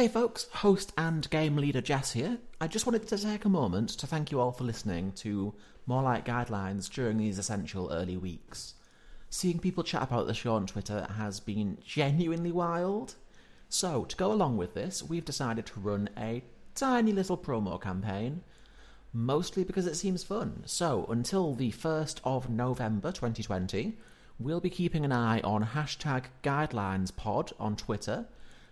Hey folks, host and game leader Jess here. I just wanted to take a moment to thank you all for listening to More Like Guidelines during these essential early weeks. Seeing people chat about the show on Twitter has been genuinely wild. So, to go along with this, we've decided to run a tiny little promo campaign, mostly because it seems fun. So, until the 1st of November 2020, we'll be keeping an eye on hashtag guidelinesPod on Twitter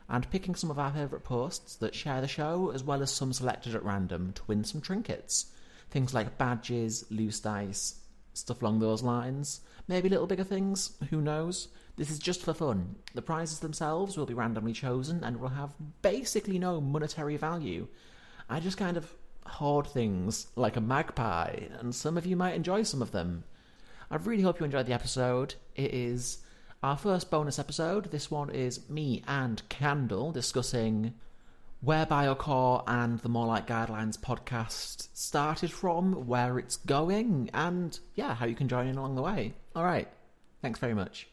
and picking some of our favourite posts that share the show, as well as some selected at random to win some trinkets. Things like badges, loose dice, stuff along those lines. Maybe little bigger things, who knows? This is just for fun. The prizes themselves will be randomly chosen and will have basically no monetary value. I just kind of hoard things like a magpie, and some of you might enjoy some of them. I really hope you enjoyed the episode. It is our first bonus episode. This one is me and Candle discussing where Biocore and the More Like Guidelines podcast started from, where it's going, and yeah, how you can join in along the way. All right. Thanks very much.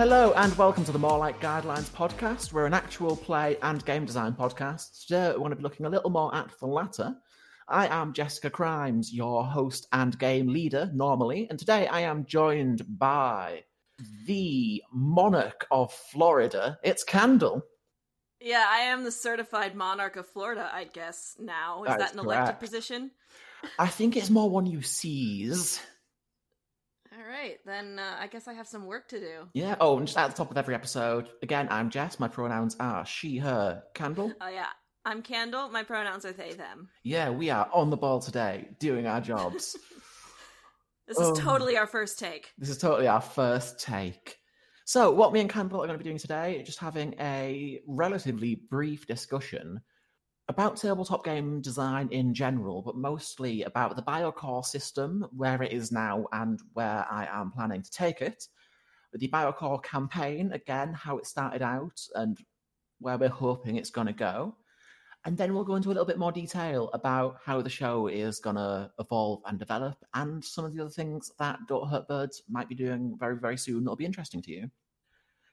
Hello and welcome to the More Like Guidelines podcast. We're an actual play and game design podcast. Today we want to be looking a little more at the latter. I am Jessica Crimes, your host and game leader normally, and today I am joined by the monarch of Florida. It's Candle. Yeah, I am the certified monarch of Florida, I guess, now. Is That that, is an elected position? I think it's more one you seize. All right, then uh, I guess I have some work to do. Yeah. Oh, and just at the top of every episode, again, I'm Jess. My pronouns are she, her. Candle. Oh, yeah. I'm Candle. My pronouns are they, them. Yeah, we are on the ball today, doing our jobs. This Oh. is totally our first take. This is totally our first take. So, what me and Candle are going to be doing today, just having a relatively brief discussion about tabletop game design in general, but mostly about the Biocore system, where it is now, and where I am planning to take it. The Biocore campaign, again, how it started out, and where we're hoping it's going to go. And then we'll go into a little bit more detail about how the show is going to evolve and develop, and some of the other things that Don't Hurt Birds might be doing very, very soon that'll be interesting to you.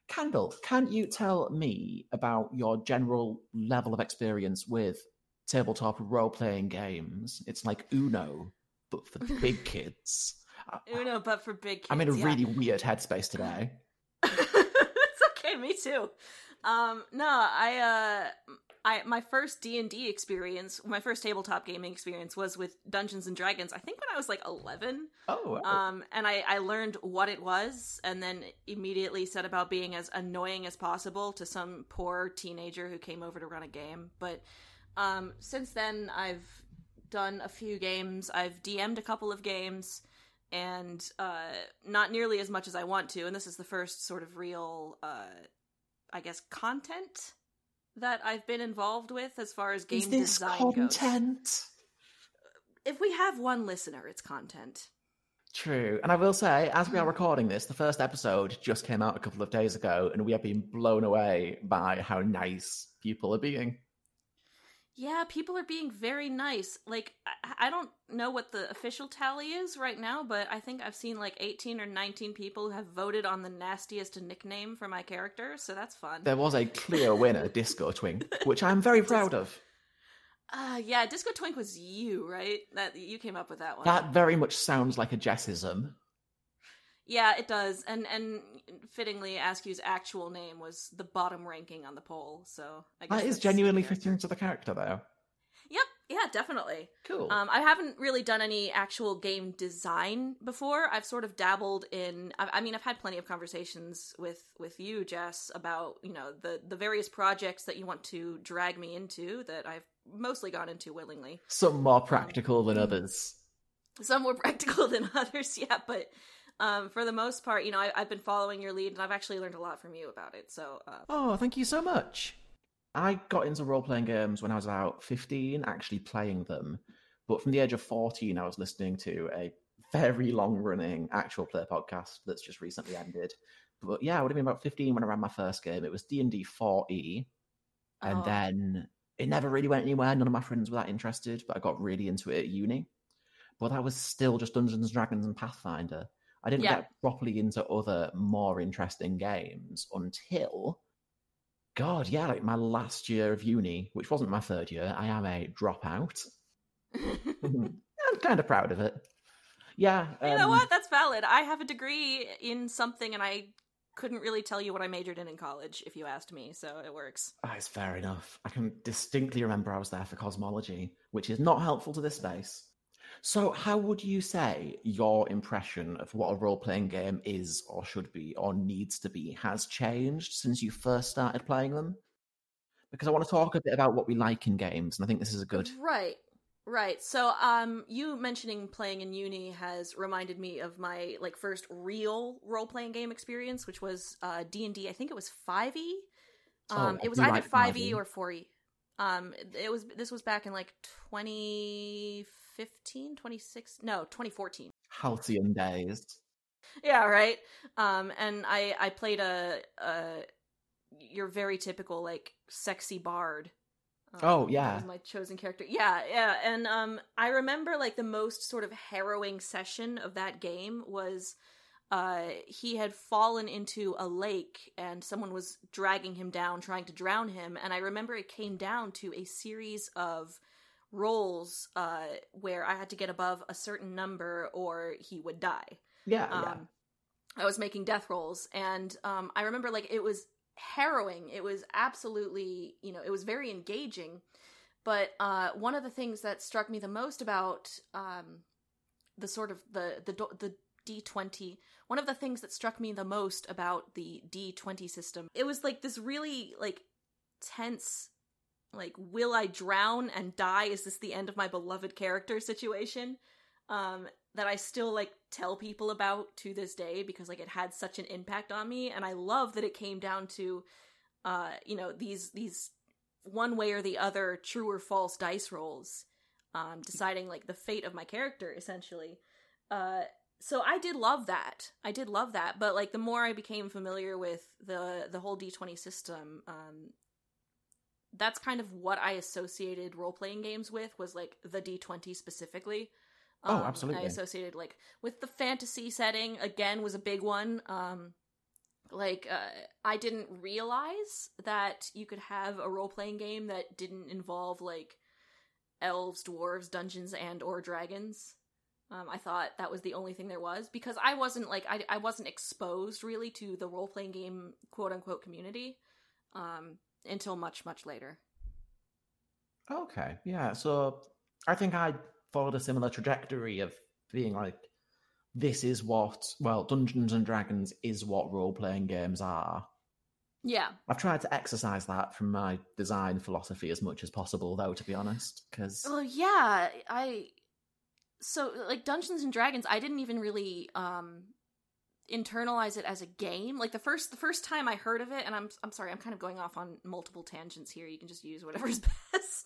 Candle, can you tell me about your general level of experience with tabletop role playing games? It's like Uno, but for big kids. Uno, but for big kids. I'm in a yeah. really weird headspace today. it's okay, me too. Um, no, I uh I my first D and D experience, my first tabletop gaming experience was with Dungeons and Dragons. I think when I was like eleven. Oh, Um, and I, I learned what it was, and then immediately set about being as annoying as possible to some poor teenager who came over to run a game. But um, since then, I've done a few games. I've DM'd a couple of games, and uh, not nearly as much as I want to. And this is the first sort of real, uh, I guess, content that I've been involved with as far as game is this design goes. content? If we have one listener, it's content. True. And I will say, as we are recording this, the first episode just came out a couple of days ago, and we have been blown away by how nice people are being. Yeah, people are being very nice. Like, I, I don't know what the official tally is right now, but I think I've seen like 18 or 19 people who have voted on the nastiest nickname for my character, so that's fun. There was a clear winner, Disco Twink, which I'm very proud of. Uh, yeah, Disco Twink was you, right? That You came up with that one. That very much sounds like a Jessism. Yeah, it does. And and fittingly, Askew's actual name was the bottom ranking on the poll, so I guess That is genuinely fitting to the character, though. Yep, yeah, definitely. Cool. Um, I haven't really done any actual game design before. I've sort of dabbled in. I, I mean, I've had plenty of conversations with with you, Jess, about you know the the various projects that you want to drag me into that I've mostly gone into willingly. Some more practical than others. Some more practical than others, yeah, but. Um, for the most part, you know, I, I've been following your lead, and I've actually learned a lot from you about it. So, uh, Oh, thank you so much. I got into role playing games when I was about 15, actually playing them. But from the age of 14, I was listening to a very long running actual play podcast that's just recently ended. But yeah, I would have been about 15 when I ran my first game. It was D&D 4E. And Oh. then it never really went anywhere. None of my friends were that interested, but I got really into it at uni. But that was still just Dungeons and Dragons and Pathfinder. I didn't Yeah. get properly into other more interesting games until God, yeah, like my last year of uni, which wasn't my third year. I am a dropout. I'm kind of proud of it. Yeah. you know um, what? That's valid. I have a degree in something, and I couldn't really tell you what I majored in in college if you asked me. So it works. ah, it's fair enough. I can distinctly remember I was there for cosmology, which is not helpful to this space. So, how would you say your impression of what a role playing game is, or should be, or needs to be has changed since you first started playing them? Because I want to talk a bit about what we like in games, and I think this is a good. Right. Right. So um you mentioning playing in uni has reminded me of my like first real role-playing game experience which was uh D&D. I think it was 5e. Oh, Um I it was either 5e 5e. or 4e. Um it was this was back in like 2015, 26 No, 2014. Halcyon days. Yeah, right. Um, and I I played a a your very typical like sexy bard. Um, Oh, yeah. my chosen character. Yeah, yeah. And um, I remember like the most sort of harrowing session of that game was uh he had fallen into a lake and someone was dragging him down trying to drown him and i remember it came down to a series of rolls uh where i had to get above a certain number or he would die Yeah, um, yeah. I was making death rolls, and um, I remember like it was harrowing. It was absolutely, you know, it was very engaging. But uh, one of the things that struck me the most about um, the sort of the the the D twenty, one of the things that struck me the most about the D twenty system, it was like this really like tense, like will I drown and die? Is this the end of my beloved character situation? Um, that I still like tell people about to this day because like it had such an impact on me and I love that it came down to uh you know these these one way or the other true or false dice rolls um deciding like the fate of my character essentially uh so I did love that. I did love that, but like the more I became familiar with the the whole D20 system um that's kind of what I associated role playing games with was like the D20 specifically. Oh, Um, absolutely. I associated like with the fantasy setting again was a big one. Um, like uh, I didn't realize that you could have a role playing game that didn't involve like elves, dwarves, dungeons, and or dragons. Um, I thought that was the only thing there was because I wasn't like I, I wasn't exposed really to the role playing game quote unquote community um, until much much later. Okay, yeah. So I think I followed a similar trajectory of being like, this is what, well, Dungeons and Dragons is what role playing games are. Yeah, I've tried to exercise that from my design philosophy as much as possible, though, to be honest, because Well, yeah, I so like Dungeons and Dragons, I didn't even really um internalize it as a game. Like the first the first time I heard of it, and I'm I'm sorry, I'm kind of going off on multiple tangents here. You can just use whatever's best.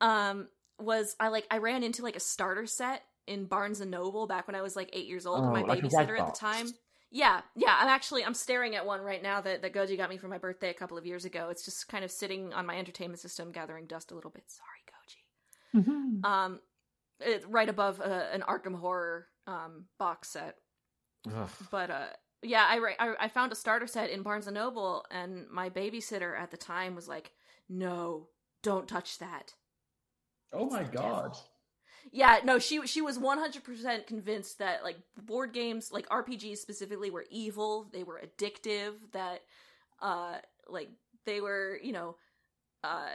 um was I like I ran into like a starter set in Barnes and Noble back when I was like 8 years old with my Oh, like a babysitter at the time. Yeah, yeah. I'm actually I'm staring at one right now that that Goji got me for my birthday a couple of years ago. It's just kind of sitting on my entertainment system, gathering dust a little bit. Sorry, Goji. Um, it, right above uh, an Arkham Horror um box set. Ugh. But uh, yeah, I, I I found a starter set in Barnes and Noble, and my babysitter at the time was like, "No, don't touch that." oh my the devil. god. Yeah, no, she she was one hundred percent convinced that like board games, like RPGs specifically, were evil. They were addictive. That uh, like they were, you know, uh,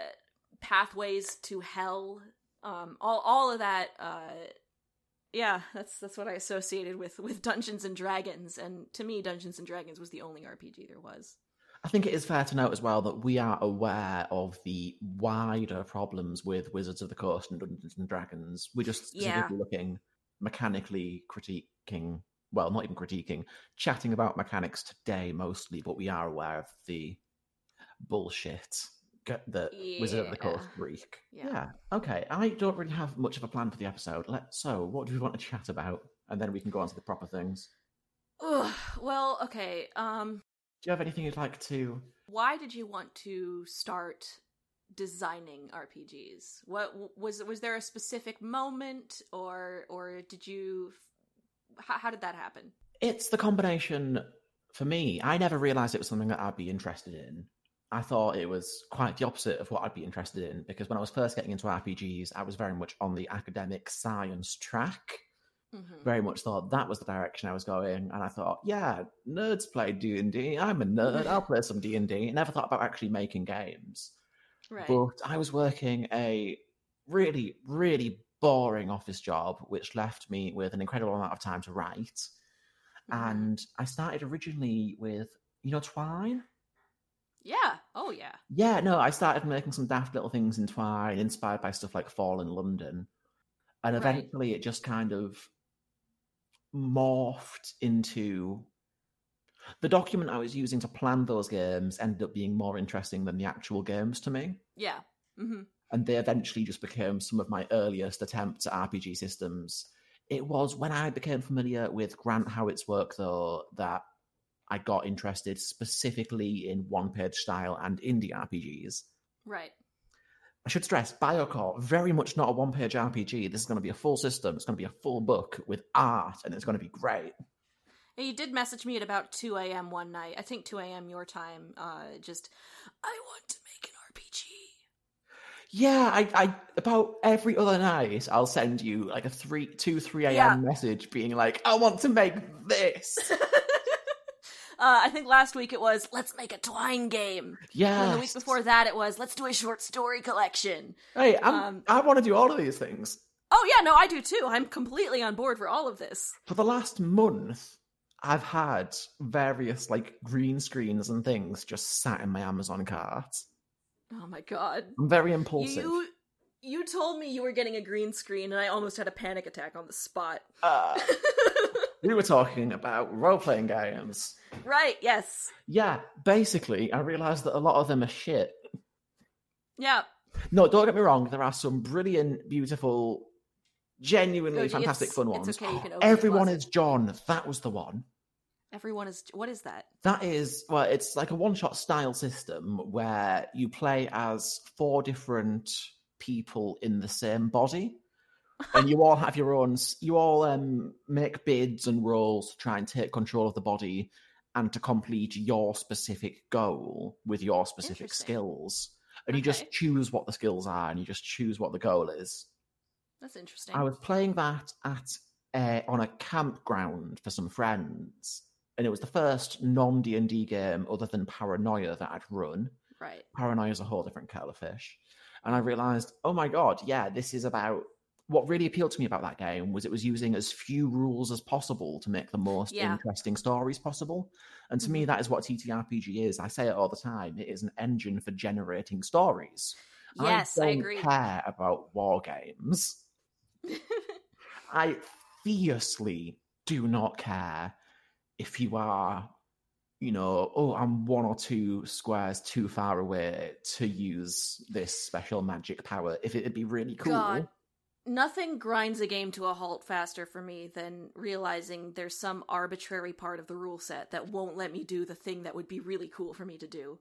pathways to hell. Um, all all of that. Uh, yeah, that's that's what I associated with with Dungeons and Dragons. And to me, Dungeons and Dragons was the only RPG there was. I think it is fair to note as well that we are aware of the wider problems with Wizards of the Coast and Dungeons and Dragons. We're just Yeah. looking mechanically critiquing, well, not even critiquing, chatting about mechanics today mostly, but we are aware of the bullshit the Wizard of the Coast Yeah. Yeah. Okay. I don't really have much of a plan for the episode. Let so what do we want to chat about? And then we can go on to the proper things. Ugh, well, okay. Um, Do you have anything you'd like to why did you want to start designing RPGs? What was was there a specific moment, or or did you? How, how did that happen? It's the combination for me. I never realized it was something that I'd be interested in. I thought it was quite the opposite of what I'd be interested in because when I was first getting into RPGs, I was very much on the academic science track. Mm-hmm. Very much thought that was the direction I was going, and I thought, yeah, nerds play D and D. I'm a nerd. I'll play some D and D. Never thought about actually making games. Right. But I was working a really, really boring office job, which left me with an incredible amount of time to write. Mhm. And I started originally with, you know, Twine. Yeah. Oh yeah. Yeah, no, I started making some daft little things in Twine, inspired by stuff like Fallen London. And Right. eventually it just kind of morphed into the document I was using to plan those games ended up being more interesting than the actual games to me. Yeah. hmm and they eventually just became some of my earliest attempts at RPG systems. It was when I became familiar with Grant Howitt's work, though, that I got interested specifically in one page style and indie RPGs. Right. I should stress Biocore, very much not a one page RPG. This is going to be a full system, it's going to be a full book with art, and it's going to be great. You did message me at about 2 a.m. one night. I think 2 a.m. your time. Uh, just, I want to make an RPG. Yeah, I, I about every other night I'll send you like a three, two, three a.m. Yeah. message being like, "I want to make this." uh, I think last week it was, let's make a Twine game. Yeah. And the week before that it was, let's do a short story collection. Hey, I'm, Um, I want to do all of these things. Oh, yeah, no, I do too. I'm completely on board for all of this. For the last month, I've had various like green screens and things just sat in my Amazon cart. Oh my god. I'm very impulsive. You you told me you were getting a green screen and I almost had a panic attack on the spot. Uh, we were talking about role playing games. right, yes. Yeah, basically, I realized that a lot of them are shit. Yeah. No, don't get me wrong. There are some brilliant, beautiful, genuinely fantastic fun ones. okay, you can open Everyone is John. That was the one. Everyone is what is that? That is well, it's like a one-shot style system where you play as four different people in the same body, and you all have your own. You all um, make bids and rolls to try and take control of the body and to complete your specific goal with your specific skills. And you just choose what the skills are, and you just choose what the goal is. That's interesting. I was playing that at uh, on a campground for some friends, and it was the first non D and D game other than Paranoia that I'd run. Right. Paranoia is a whole different kettle of fish, and I realized, oh my god, yeah, this is about. What really appealed to me about that game was it was using as few rules as possible to make the most Yeah. interesting stories possible. And to me, Mhm. that is what TTRPG is. I say it all the time. It is an engine for generating stories. Yes, I, don't agree. care about war games. I fiercely do not care if you are, you know, oh, I'm one or two squares too far away to use this special magic power. If it'd be really cool. God. Nothing grinds a game to a halt faster for me than realizing there's some arbitrary part of the rule set that won't let me do the thing that would be really cool for me to do.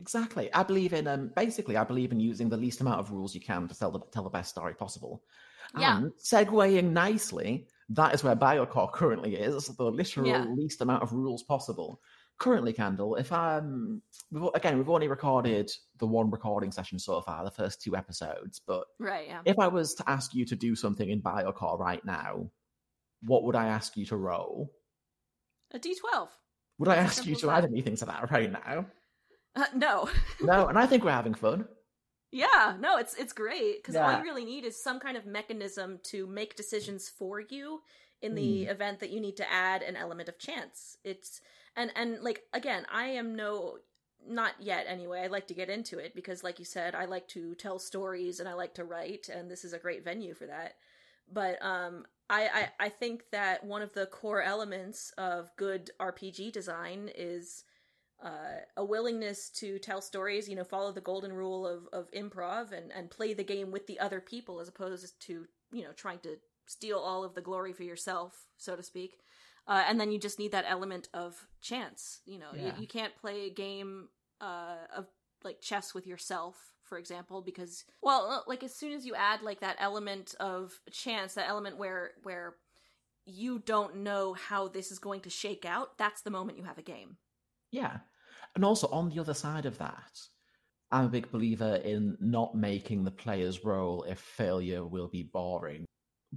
Exactly. I believe in um basically I believe in using the least amount of rules you can to tell the tell the best story possible. Yeah. And segueing nicely, that is where Biocore currently is, the literal Yeah. least amount of rules possible. Currently, Candle, if I'm we've, again, we've only recorded the one recording session so far, the first two episodes, but Right, yeah. if I was to ask you to do something in Biocore right now, what would I ask you to roll? A D12. Would I ask you to add anything to that right now? Uh, no. No, and I think we're having fun. Yeah, no, it's it's great because all Yeah. you really need is some kind of mechanism to make decisions for you in the Hmm. event that you need to add an element of chance. It's and and like again, I am no not yet anyway. I like to get into it because like you said, I like to tell stories and I like to write and this is a great venue for that. But um I, I, I think that one of the core elements of good RPG design is uh, a willingness to tell stories, you know, follow the golden rule of, of improv and, and play the game with the other people as opposed to, you know, trying to steal all of the glory for yourself, so to speak. Uh, and then you just need that element of chance. You know, Yeah. you, you can't play a game uh, of like chess with yourself, for example, because well, uh, like as soon as you add like that element of chance, that element where where you don't know how this is going to shake out, that's the moment you have a game. Yeah. And also, on the other side of that, I'm a big believer in not making the player's role if failure will be boring.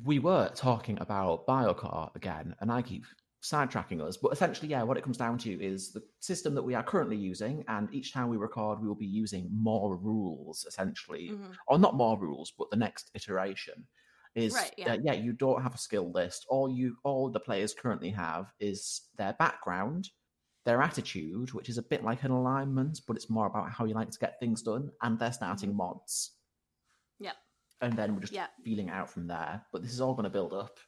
We were talking about Biocore again, and I keep sidetracking us, but essentially, yeah, what it comes down to is the system that we are currently using, and each time we record, we will be using more rules, essentially. Mhm. Or not more rules, but the next iteration is Right, yeah. that yeah, you don't have a skill list. All you all the players currently have is their background, their mm-hmm. attitude, which is a bit like an alignment, but it's more about how you like to get things done, and their starting mm-hmm. mods. Yep. And then we're just feeling out from there. But this is all going to build up.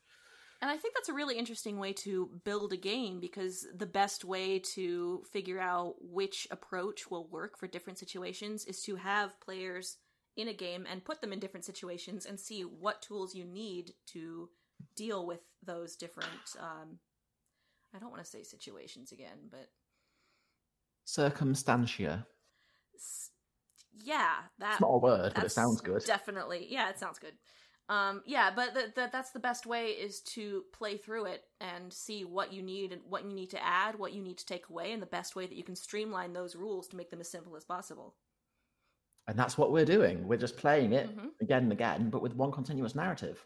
And I think that's a really interesting way to build a game because the best way to figure out which approach will work for different situations is to have players in a game and put them in different situations and see what tools you need to deal with those different um I don't want to say situations again, but Circumstantia. s- yeah, that It's not a word, but it sounds good. Definitely, yeah, it sounds good. Um, yeah, but th- th- that's the best way is to play through it and see what you need and what you need to add, what you need to take away, and the best way that you can streamline those rules to make them as simple as possible. And that's what we're doing. We're just playing it Mhm. again and again, but with one continuous narrative.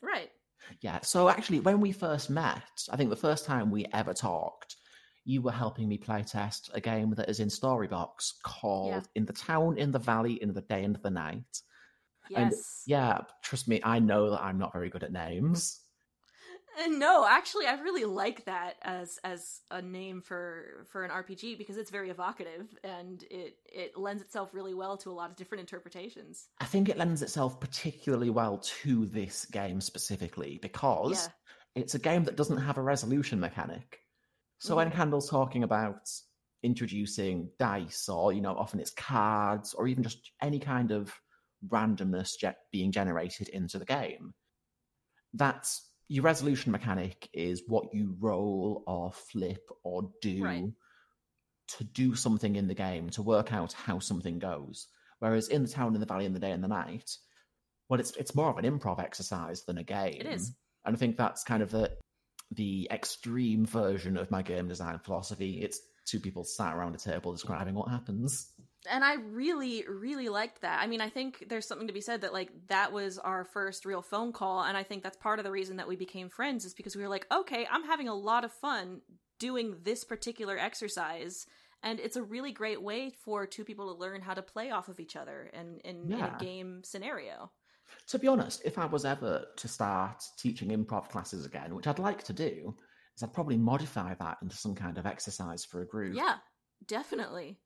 Right. Yeah. So actually, when we first met, I think the first time we ever talked, you were helping me playtest a game that is in Storybox called Yeah. "In the Town, in the Valley, in the Day and the Night." And Yes. yeah, trust me, I know that I'm not very good at names. Uh, no, actually, I really like that as as a name for for an RPG because it's very evocative and it it lends itself really well to a lot of different interpretations. I think it lends itself particularly well to this game specifically because Yeah. it's a game that doesn't have a resolution mechanic. So when. Mm. Candle's talking about introducing dice, or you know, often it's cards, or even just any kind of randomness ge- being generated into the game, that's your resolution mechanic is what you roll or flip or do Right. to do something in the game to work out how something goes. Whereas in the town, in the valley, in the day and the night, well, it's it's more of an improv exercise than a game. is. and I think that's kind of the the extreme version of my game design philosophy. It's two people sat around a table describing what happens. And I really, really liked that. I mean, I think there's something to be said that like that was our first real phone call, and I think that's part of the reason that we became friends is because we were like, okay, I'm having a lot of fun doing this particular exercise, and it's a really great way for two people to learn how to play off of each other and in, in Yeah. a game scenario. To be honest, if I was ever to start teaching improv classes again, which I'd like to do, is I'd probably modify that into some kind of exercise for a group. Yeah, definitely.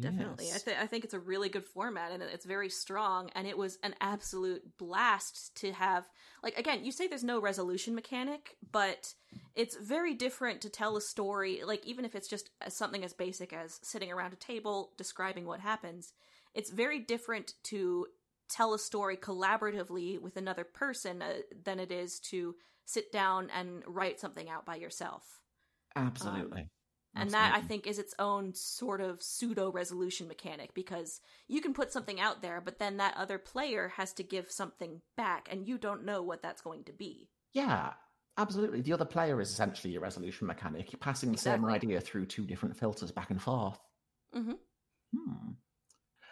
Definitely. I, th- I think it's a really good format and it's very strong. And it was an absolute blast to have. Like, again, you say there's no resolution mechanic, but it's very different to tell a story. Like, even if it's just something as basic as sitting around a table describing what happens, it's very different to tell a story collaboratively with another person uh, than it is to sit down and write something out by yourself Absolutely. And that i think is its own sort of pseudo resolution mechanic because you can put something out there but then that other player has to give something back and you don't know what that's going to be Yeah, absolutely. The other player is essentially a resolution mechanic. You're passing the same idea through two different filters back and forth. Mhm. Hmm.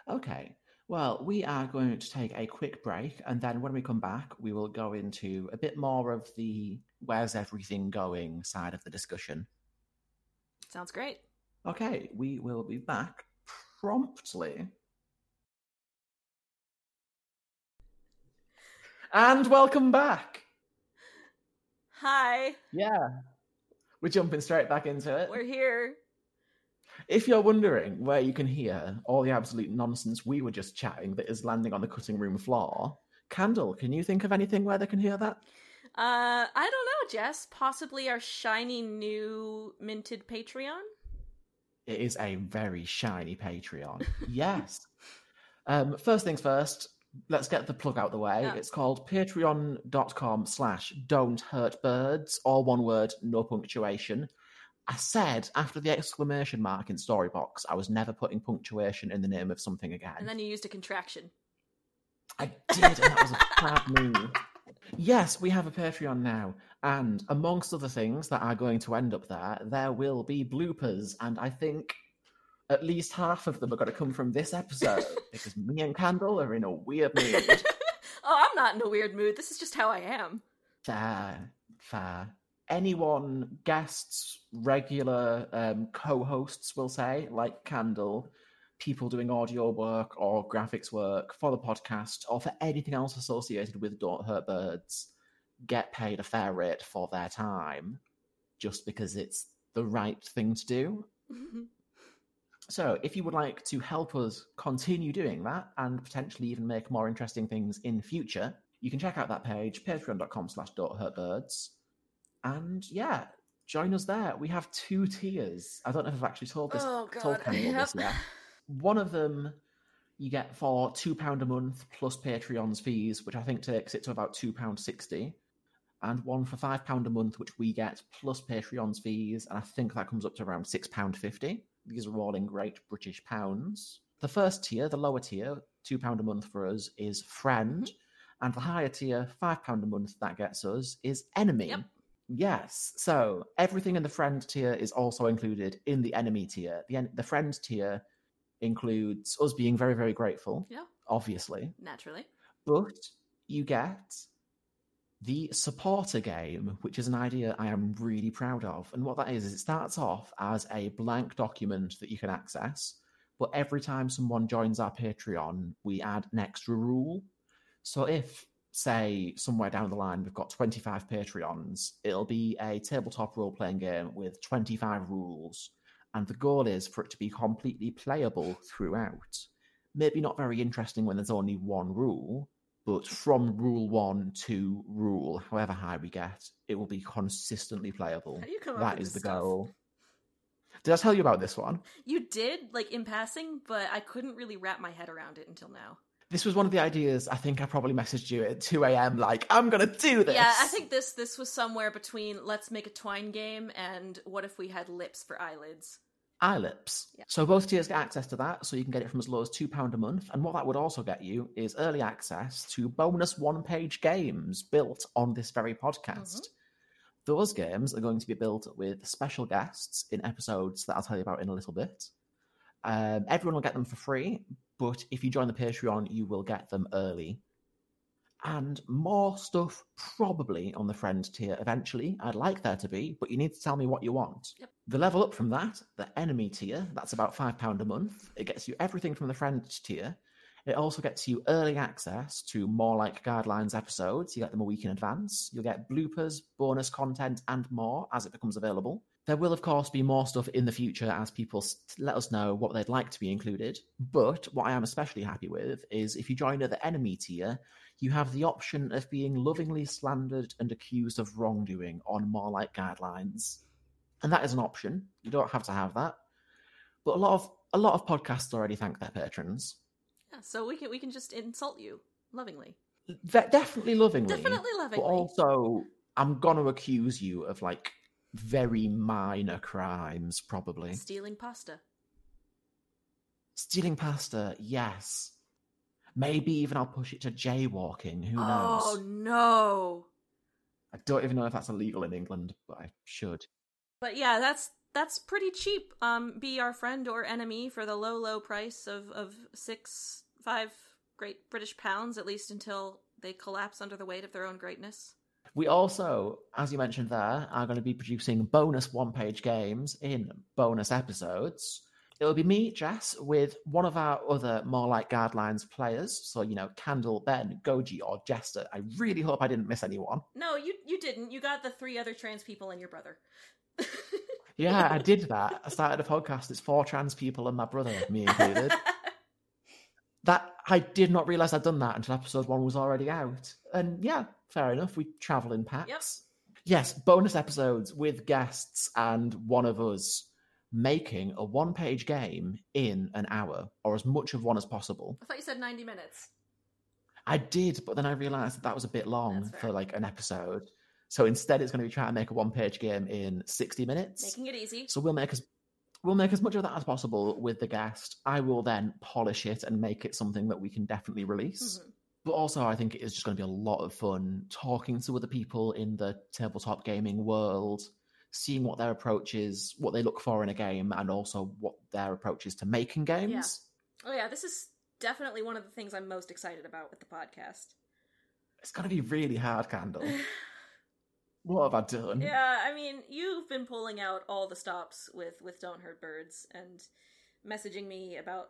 Okay. Well, we are going to take a quick break, and then when we come back, we will go into a bit more of the where's everything going side of the discussion. Sounds great Okay, we will be back promptly. And welcome back. hi Yeah. We're jumping straight back into it. we're here If you're wondering where you can hear all the absolute nonsense we were just chatting that is landing on the cutting room floor, Candle, can you think of anything where they can hear that? Uh i don't know jess possibly our shiny new minted patreon It is a very shiny Patreon. yes. Um, first things first, let's get the plug out the way. Yeah. It's called patreon.com slash don't hurt birds, all one word, no punctuation. I said after the exclamation mark in Storybox, I was never putting punctuation in the name of something again. And then you used a contraction. I did, and that was a bad move. Yes, we have a Patreon now, and amongst other things that are going to end up there, there will be bloopers, and I think at least half of them are going to come from this episode because me and Candle are in a weird mood. oh, I'm not in a weird mood. This is just how I am. Fair, fair. Anyone, guests, regular um, co-hosts, will say, like Candle, people doing audio work or graphics work for the podcast or for anything else associated with Don't Hurt Birds, get paid a fair rate for their time, just because it's the right thing to do. So, if you would like to help us continue doing that and potentially even make more interesting things in future, you can check out that page, patreon.com slash don't hurt birds. And yeah, join us there. We have two tiers. I don't know if I've actually told this Oh, told God. Campbell this yet. One of them you get for two pound a month plus Patreon's fees, which I think takes it to about two pound sixty, and one for five pound a month, which we get plus Patreon's fees, and I think that comes up to around six pound fifty. These are all in great British pounds. The first tier, the lower tier, two pound a month for us, is friend, and the higher tier, five pound a month, that gets us is enemy. Yep. Yes. So everything in the friend tier is also included in the enemy tier. The en- the friend tier includes us being very very grateful, Yeah, obviously, naturally. but you get the supporter game, which is an idea I am really proud of. And what that is is it starts off as a blank document that you can access, but every time someone joins our Patreon, we add an extra rule. So if say somewhere down the line we've got 25 patreons it'll be a tabletop role playing game with 25 rules and the goal is for it to be completely playable throughout maybe not very interesting when there's only one rule but from rule 1 to rule however high we get it will be consistently playable How do you come that is the stuff? goal did i tell you about this one You did, like in passing, but I couldn't really wrap my head around it until now. this was one of the ideas i think i probably messaged you at 2 a.m like i'm gonna do this Yeah, I think this this was somewhere between let's make a twine game and what if we had lips for eyelids. iLips. Yeah. So both tiers get access to that, so you can get it from as low as £2 a month. And what that would also get you is early access to bonus one page games built on this very podcast. Those games are going to be built with special guests in episodes that I'll tell you about in a little bit. Um, everyone will get them for free, but if you join the Patreon, you will get them early. And more stuff probably on the friend tier eventually. I'd like there to be, but you need to tell me what you want. Yep. The level up from that, the enemy tier, that's about £5 a month. It gets you everything from the friend tier. It also gets you early access to more like guidelines episodes. You get them a week in advance. You'll get bloopers, bonus content, and more as it becomes available. There will, of course, be more stuff in the future as people let us know what they'd like to be included. But what I am especially happy with is if you join at the enemy tier, you have the option of being lovingly slandered and accused of wrongdoing on more like guidelines. And that is an option. You don't have to have that. But a lot of a lot of podcasts already thank their patrons. Yeah, so we can we can just insult you lovingly. Ve- definitely lovingly. Definitely But lovingly. also, I'm gonna accuse you of like very minor crimes, probably. Stealing pasta. Stealing pasta, yes. Maybe even I'll push it to jaywalking. Who knows? Oh no. I don't even know if that's illegal in England, but I should. But yeah, that's that's pretty cheap. Um, be our friend or enemy for the low, low price of of six, five great British pounds, at least until they collapse under the weight of their own greatness. We also, as you mentioned there, are going to be producing bonus one page games in bonus episodes. It'll be me, Jess, with one of our other more like guidelines players. So, you know, Candle, Ben, Goji, or Jester. I really hope I didn't miss anyone. No, you you didn't. You got the three other trans people and your brother. Yeah, I did that. I started a podcast. It's four trans people and my brother, me included. that I did not realize I'd done that until episode one was already out. And yeah, fair enough. We travel in packs. Yep. Yes, bonus episodes with guests and one of us. Making a one page game in an hour or as much of one as possible. I thought you said 90 minutes. I did, but then I realized that that was a bit long for like an episode. So instead, it's going to be trying to make a one page game in 60 minutes. Making it easy. So we'll make as we'll make as much of that as possible with the guest. I will then polish it and make it something that we can definitely release. Mhm. But also, I think it is just going to be a lot of fun talking to other people in the tabletop gaming world, seeing what their approach is, what they look for in a game, and also what their approach is to making games. Oh, yeah, this is definitely one of the things I'm most excited about with the podcast. It's going to be really hard, Candle. what have I done? Yeah, I mean, you've been pulling out all the stops with with Don't Hurt Birds and messaging me about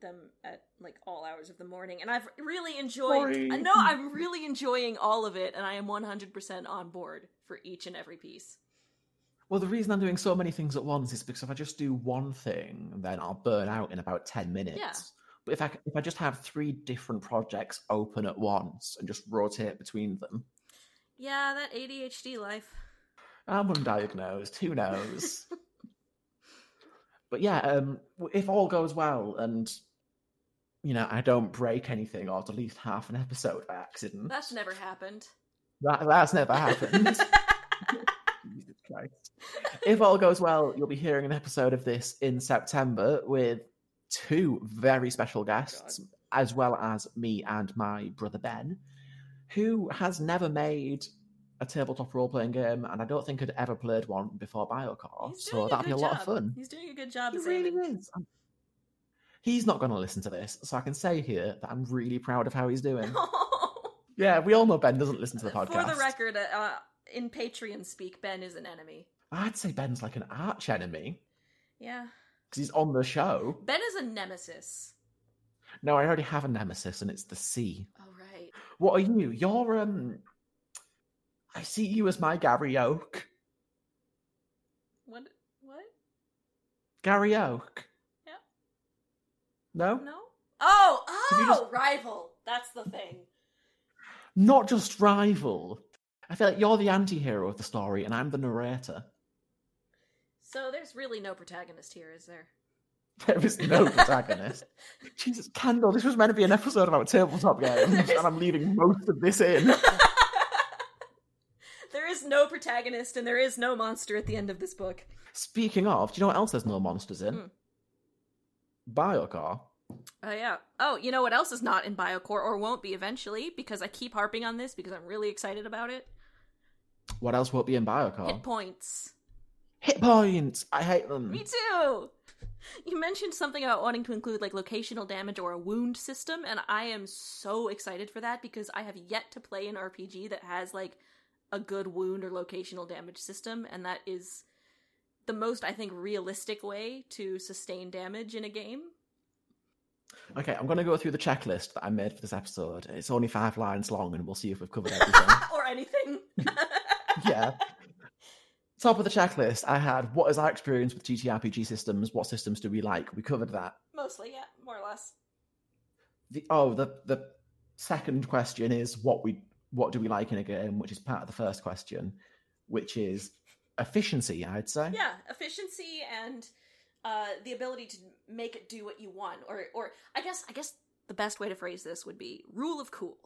them at like all hours of the morning, and I've really enjoyed. Sorry. I know I'm really enjoying all of it, and I am 100% on board for each and every piece. Well, the reason I'm doing so many things at once is because if I just do one thing, then I'll burn out in about 10 minutes. Yeah. But if I, if I just have three different projects open at once and just rotate between them, Yeah, that ADHD life. I'm undiagnosed. Who knows? but yeah, um, if all goes well and you know I don't break anything or delete half an episode by accident, That's never happened. that, that's never happened. If all goes well, you'll be hearing an episode of this in September with two very special guests, as well as me and my brother Ben, who has never made a tabletop role playing game, and I don't think had ever played one before Biocore. He's So that'll be a good lot of fun. He's doing a good job He really is. I'm- He's not going to listen to this, so I can say here that I'm really proud of how he's doing. yeah, we all know Ben doesn't listen to the podcast. For the record, uh, uh, in Patreon speak, Ben is an enemy. I'd say Ben's like an arch enemy Yeah. because he's on the show. Ben is a nemesis. No, I already have a nemesis, and it's the sea. Oh, right. What are you? You're um. I see you as my Gary Oak. What? What? Gary Oak. Yeah. No, No? Oh! Oh! just- Rival! That's the thing. not just rival. I feel like you're the anti-hero of the story, and I'm the narrator. So there's really no protagonist here, is there? There is no protagonist. Jesus, Candle, this was meant to be an episode about tabletop games, and I'm leaving most of this in. there is no protagonist and there is no monster at the end of this book. Speaking of, do you know what else there's no monsters in? Hmm. Biocore. Oh yeah. Oh, you know what else is not in Biocore or won't be eventually because I keep harping on this because I'm really excited about it. What else won't be in Biocore? Hit points. Hit points. I hate them. Me too. You mentioned something about wanting to include like locational damage or a wound system, and I am so excited for that because I have yet to play an RPG that has like a good wound or locational damage system, and that is the most I think realistic way to sustain damage in a game. Okay, I'm going to go through the checklist that I made for this episode. It's only five lines long, and we'll see if we've covered everything. or anything. yeah. Top of the checklist, I had what is our experience with TTRPG systems? What systems do we like? We covered that. Mostly, yeah, more or less. The, oh, the the second question is what we what do we like in a game, which is part of the first question, which is efficiency. I'd say. Yeah, efficiency and uh, the ability to make it do what you want, or or I guess I guess the best way to phrase this would be rule of cool.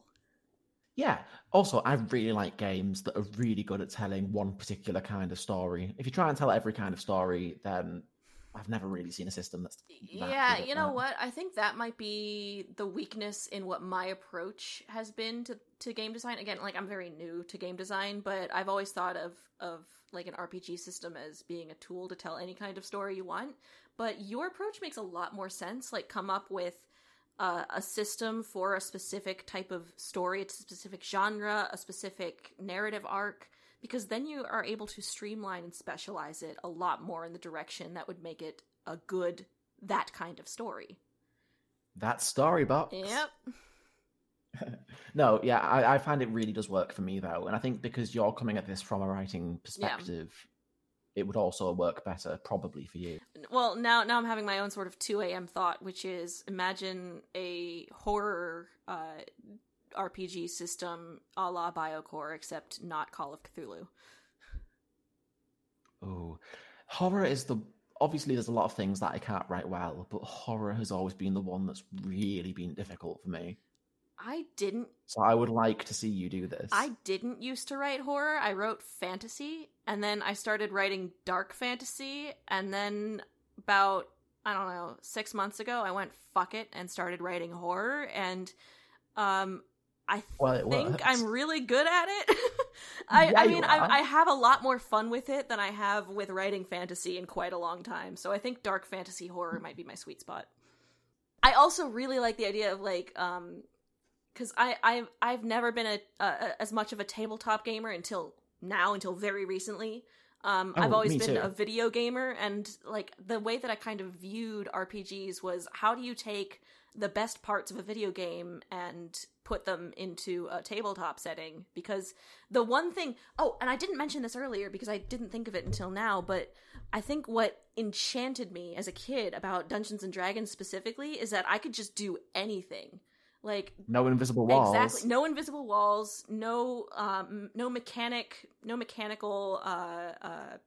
Yeah. Also, I really like games that are really good at telling one particular kind of story. If you try and tell every kind of story, then I've never really seen a system that's. that Yeah, you know that. what? I think that might be the weakness in what my approach has been to, to game design. Again, like I'm very new to game design, but I've always thought of of like an RPG system as being a tool to tell any kind of story you want. But your approach makes a lot more sense. Like come up with uh, a system for a specific type of story, it's a specific genre, a specific narrative arc, because then you are able to streamline and specialize it a lot more in the direction that would make it a good that kind of story. That's Storybox. Yep. No, yeah, I, I find it really does work for me though, and I think because you're coming at this from a writing perspective, it would also work better probably for you. Well, now now I'm having my own sort of 2 a.m. thought, which is imagine a horror uh, RPG system a la Biocore, except not Call of Cthulhu. Oh, horror is the obviously there's a lot of things that I can't write well, but horror has always been the one that's really been difficult for me. I didn't So I would like to see you do this. I didn't used to write horror. I wrote fantasy and then I started writing dark fantasy and then about I don't know, 6 months ago I went fuck it and started writing horror and um I Well, it think worked. I'm really good at it. I, Yeah, I mean. I, I have a lot more fun with it than I have with writing fantasy in quite a long time. So I think dark fantasy horror might be my sweet spot. I also really like the idea of like, um, because I I've I've never been a, a as much of a tabletop gamer until now, until very recently. Um, I've Oh, always been too. a video gamer, and like the way that I kind of viewed RPGs was how do you take the best parts of a video game and put them into a tabletop setting because the one thing oh and i didn't mention this earlier because i didn't think of it until now but i think what enchanted me as a kid about dungeons and dragons specifically is that i could just do anything like no invisible walls. Exactly. No invisible walls. No, um, no mechanic. No mechanical uh, uh,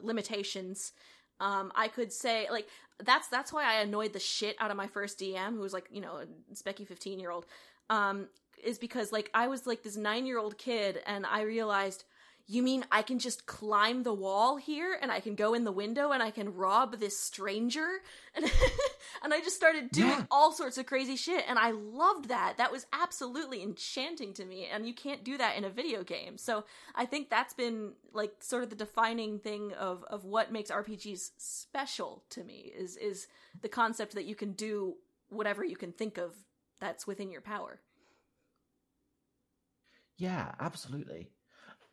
limitations. Um, I could say like that's that's why I annoyed the shit out of my first DM, who was like you know a specky fifteen year old. Um, is because like I was like this nine year old kid, and I realized. You mean I can just climb the wall here and I can go in the window and I can rob this stranger? And, and I just started doing Yeah. all sorts of crazy shit and I loved that. That was absolutely enchanting to me and you can't do that in a video game. So I think that's been like sort of the defining thing of of what makes RPGs special to me is is the concept that you can do whatever you can think of that's within your power. Yeah, absolutely.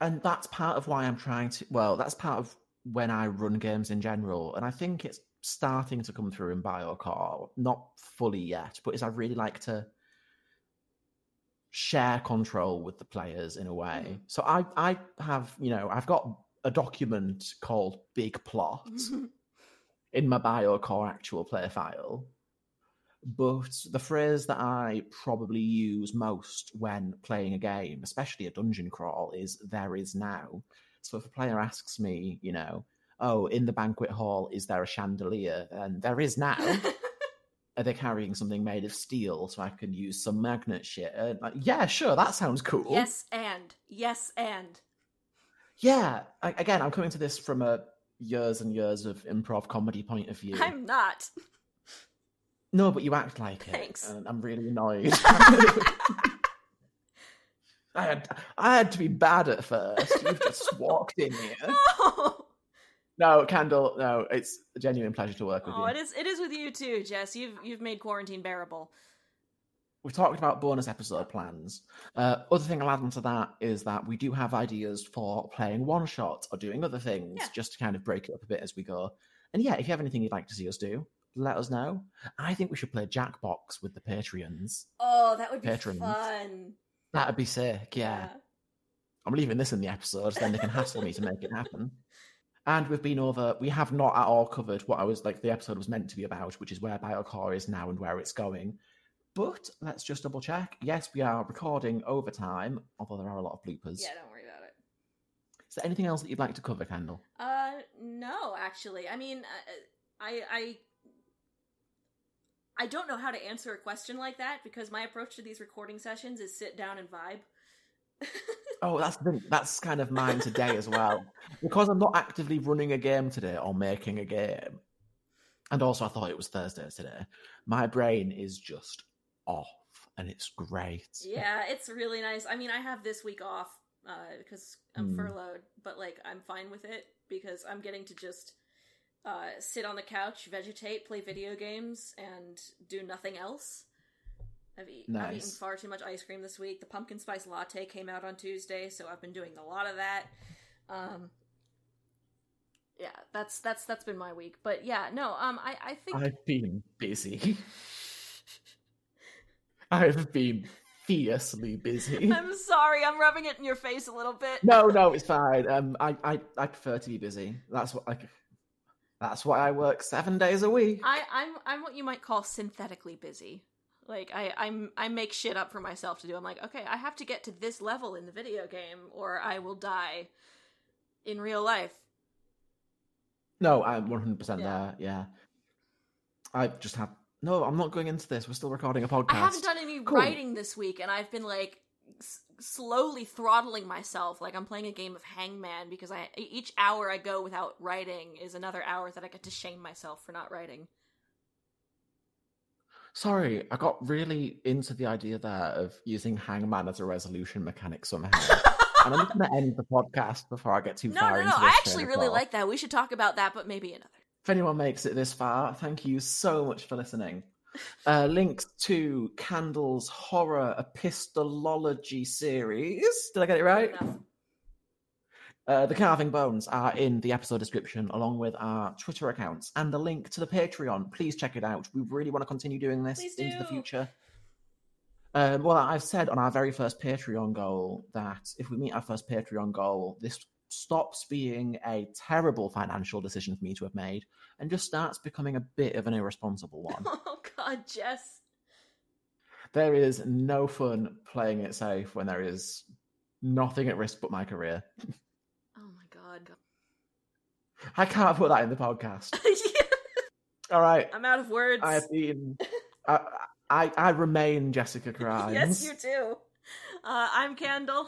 And that's part of why I'm trying to. Well, that's part of when I run games in general. And I think it's starting to come through in Biocore. Not fully yet, but is I really like to share control with the players in a way. Mhm. So I, I have, you know, I've got a document called Big Plot in my Biocore actual play file. But the phrase that I probably use most when playing a game, especially a dungeon crawl, is there is now. So if a player asks me, you know, oh, in the banquet hall, is there a chandelier? And there is now. Are they carrying something made of steel so I can use some magnet shit? And like, yeah, sure, that sounds cool. yes and yes and Yeah. I, again, I'm coming to this from a years and years of improv comedy point of view. I'm not. No, but you act like it. Thanks. And I'm really annoyed. I had I had to be bad at first. You've just walked in here. Oh, No, Candle, no, it's a genuine pleasure to work with oh you. it is it is with you too, Jess. You've you've made quarantine bearable. We've talked about bonus episode plans. Uh, other thing I'll add onto that is that we do have ideas for playing one shots or doing other things Yeah. just to kind of break it up a bit as we go. And yeah, if you have anything you'd like to see us do, let us know. I think we should play Jackbox with the Patreons. Oh, that would be Patrons. fun. That'd be sick, yeah. I'm leaving this in the episode, so then they can hassle me to make it happen. And we've been over, we have not at all covered what I was like, the episode was meant to be about, which is where Biocore is now and where it's going. But let's just double check. Yes, we are recording overtime, although there are a lot of bloopers. Yeah, don't worry about it. Is there anything else that you'd like to cover, Kendall? Uh, no, actually. I mean, uh, I, I, I don't know how to answer a question like that because my approach to these recording sessions is sit down and vibe. Oh, that's thing. That's kind of mine today as well. Because I'm not actively running a game today or making a game. And also, I thought it was Thursday today. My brain is just off, and it's great. yeah, it's really nice. I mean, I have this week off uh, because I'm Hmm. furloughed, but like I'm fine with it because I'm getting to just uh, sit on the couch, vegetate, play video games, and do nothing else. I've, eat, I've eaten far too much ice cream this week. The pumpkin spice latte came out on Tuesday, so I've been doing a lot of that. Um, yeah, that's that's that's been my week. But yeah, no, um, I I think I've been busy. I've been fiercely busy. I'm sorry, I'm rubbing it in your face a little bit. No, no, it's fine. Um, I, I, I prefer to be busy. That's what I like. That's why I work seven days a week. I, I'm I'm what you might call synthetically busy. Like I I'm I make shit up for myself to do. I'm like, okay, I have to get to this level in the video game, or I will die in real life. No, I'm 100% there. Yeah. I just have. No, I'm not going into this. We're still recording a podcast. I haven't done any Cool. writing this week, and I've been like slowly throttling myself. Like I'm playing a game of Hangman because I each hour I go without writing is another hour that I get to shame myself for not writing. Sorry, I got really into the idea there of using Hangman as a resolution mechanic somehow. and I'm going to end the podcast before I get too No, far no, into no. I actually really thought. like that. We should talk about that, but maybe another. If anyone makes it this far, thank you so much for listening. Uh, links to Candle's horror epistolology series. Did I get it right? Uh, the carving bones are in the episode description, along with our Twitter accounts and the link to the Patreon. Please check it out. We really want to continue doing this Please into the future. Um, well, I've said on our very first Patreon goal that if we meet our first Patreon goal, this stops being a terrible financial decision for me to have made and just starts becoming a bit of an irresponsible one. Oh God, Jess. there is no fun playing it safe when there is nothing at risk but my career. Oh my God. I can't put that in the podcast. Yeah, All right. I'm out of words. I have been. I, I, I remain Jessica Grimes. yes, you do. Uh, I'm Candle.